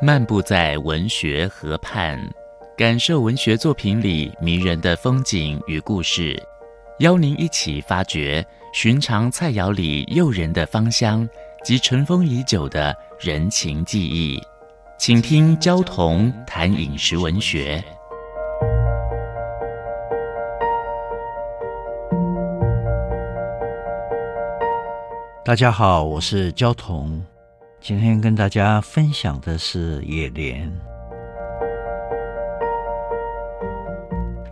漫步在文学河畔，感受文学作品里迷人的风景与故事，邀您一起发掘寻常菜肴里诱人的芳香及尘封已久的人情记忆。请听焦桐谈饮食文学。大家好，我是焦桐。今天跟大家分享的是野莲。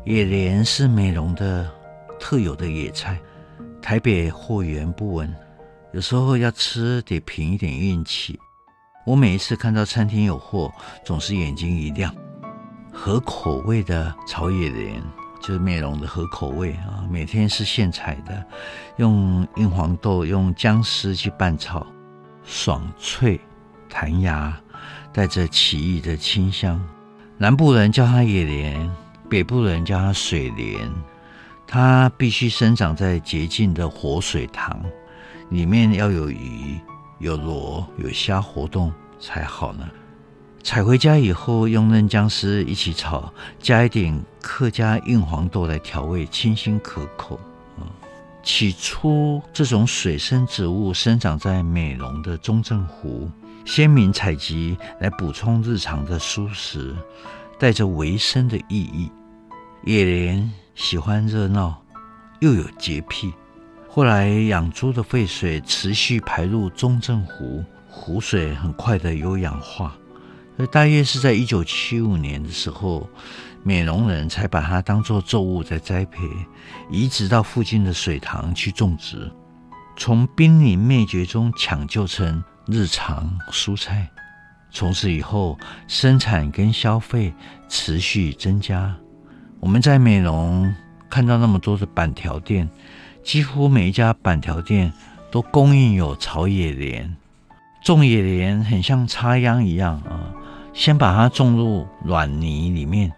野莲是美容的特有的野菜，台北货源不稳，有时候要吃得凭一点运气。我每一次看到餐厅有货，总是眼睛一亮。合口味的炒野莲，就是美容的合口味啊，每天是现采的，用硬黄豆、用姜丝去拌炒。爽脆、弹牙，带着奇异的清香。南部人叫它野莲，北部人叫它水莲。它必须生长在洁净的活水塘，里面要有鱼、有螺、有虾活动才好呢。采回家以后，用嫩姜丝一起炒，加一点客家硬黄豆来调味，清新可口。起初，这种水生植物生长在美浓的中正湖，先民采集来补充日常的蔬食，带着维生的意义。野莲喜欢热闹，又有洁癖。后来养猪的废水持续排入中正湖，湖水很快的有氧化。大约是在一九七五年的时候，美容人才把它当作作物在栽培，移植到附近的水塘去种植，从濒临灭绝中抢救成日常蔬菜。从此以后，生产跟消费持续增加。我们在美容看到那么多的板条店，几乎每一家板条店都供应有草野莲。种野莲很像插秧一样啊。先把它种入软泥里面，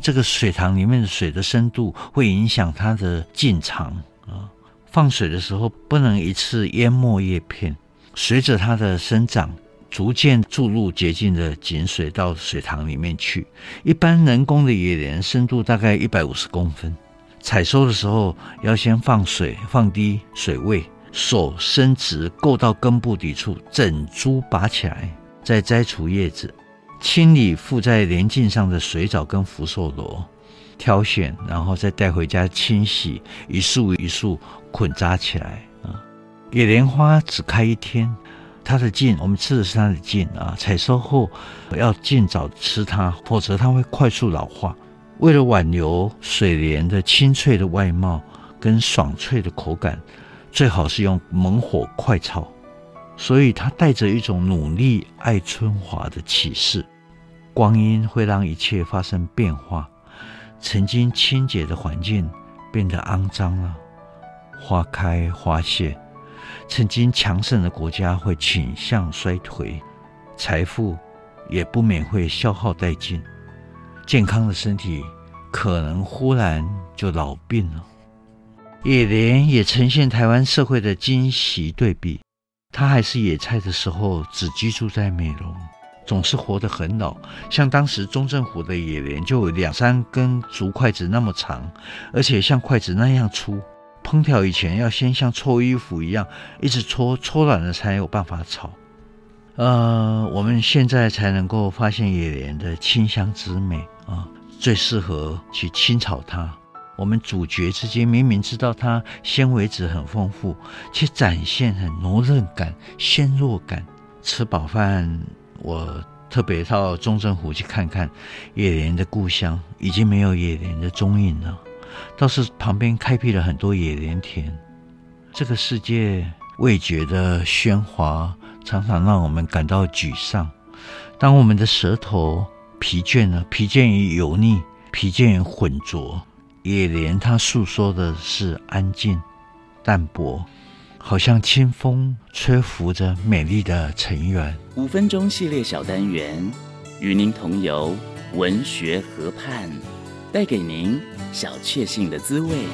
这个水塘里面的水的深度会影响它的进长啊。放水的时候不能一次淹没叶片，随着它的生长，逐渐注入洁净的井水到水塘里面去。一般人工的野莲深度大概一百五十公分。采收的时候要先放水，放低水位，手伸直够到根部底处，整株拔起来，再摘除叶子。清理附在莲茎上的水藻跟福寿螺，挑选，然后再带回家清洗，一束一束捆扎起来。啊，野莲花只开一天，它的茎，我们吃的是它的茎啊。采收后要尽早吃它，否则它会快速老化。为了挽留水莲的清脆的外貌跟爽脆的口感，最好是用猛火快炒。所以它带着一种努力爱春华的启示，光阴会让一切发生变化，曾经清洁的环境变得肮脏了，花开花谢，曾经强盛的国家会倾向衰退，财富也不免会消耗殆尽，健康的身体可能忽然就老病了。野莲也呈现台湾社会的惊喜对比。他还是野菜的时候，只居住在美浓，总是活得很老。像当时中正湖的野莲，就有两三根竹筷子那么长，而且像筷子那样粗。烹调以前要先像搓衣服一样，一直搓，搓软了才有办法炒。呃，我们现在才能够发现野莲的清香之美啊，最适合去清炒它。我们主角之间，明明知道它纤维质很丰富，却展现很柔韧感、纤弱感。吃饱饭，我特别到中正湖去看看野莲的故乡，已经没有野莲的踪影了。倒是旁边开辟了很多野莲田。这个世界味觉的喧哗，常常让我们感到沮丧。当我们的舌头疲倦了，疲倦于油腻，疲倦于浑浊。也连他诉说的是安静、淡薄，好像清风吹拂着美丽的尘缘。五分钟系列小单元，与您同游文学河畔，带给您小确幸的滋味。